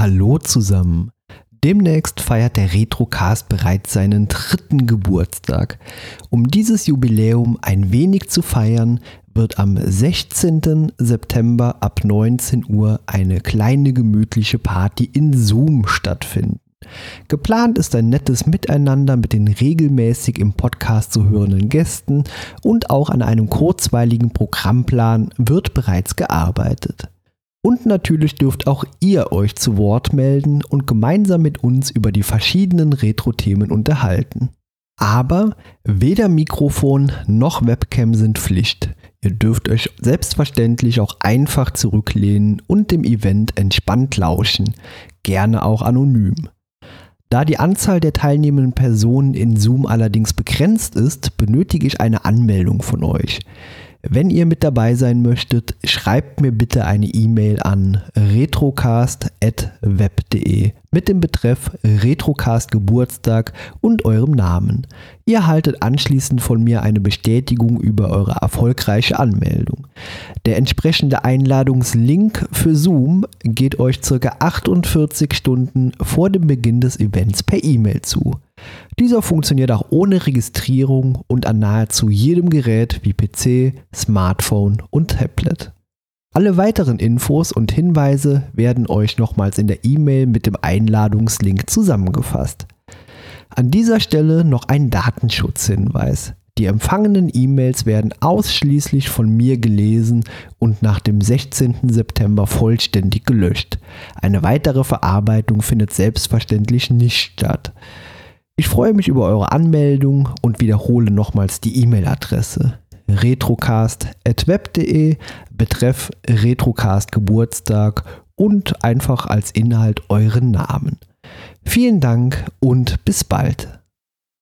Hallo zusammen. Demnächst feiert der Retrocast bereits seinen dritten Geburtstag. Um dieses Jubiläum ein wenig zu feiern, wird am 16. September ab 19 Uhr eine kleine gemütliche Party in Zoom stattfinden. Geplant ist ein nettes Miteinander mit den regelmäßig im Podcast zu hörenden Gästen und auch an einem kurzweiligen Programmplan wird bereits gearbeitet. Und natürlich dürft auch ihr euch zu Wort melden und gemeinsam mit uns über die verschiedenen Retro-Themen unterhalten. Aber weder Mikrofon noch Webcam sind Pflicht. Ihr dürft euch selbstverständlich auch einfach zurücklehnen und dem Event entspannt lauschen, gerne auch anonym. Da die Anzahl der teilnehmenden Personen in Zoom allerdings begrenzt ist, benötige ich eine Anmeldung von euch. Wenn ihr mit dabei sein möchtet, schreibt mir bitte eine E-Mail an retrocast.web.de mit dem Betreff Retrocast Geburtstag und eurem Namen. Ihr erhaltet anschließend von mir eine Bestätigung über eure erfolgreiche Anmeldung. Der entsprechende Einladungslink für Zoom geht euch ca. 48 Stunden vor dem Beginn des Events per E-Mail zu. Dieser funktioniert auch ohne Registrierung und an nahezu jedem Gerät wie PC, Smartphone und Tablet. Alle weiteren Infos und Hinweise werden euch nochmals in der E-Mail mit dem Einladungslink zusammengefasst. An dieser Stelle noch ein Datenschutzhinweis. Die empfangenen E-Mails werden ausschließlich von mir gelesen und nach dem 16. September vollständig gelöscht. Eine weitere Verarbeitung findet selbstverständlich nicht statt. Ich freue mich über eure Anmeldung und wiederhole nochmals die E-Mail-Adresse retrocast.web.de betreff Retrocast Geburtstag und einfach als Inhalt euren Namen. Vielen Dank und bis bald.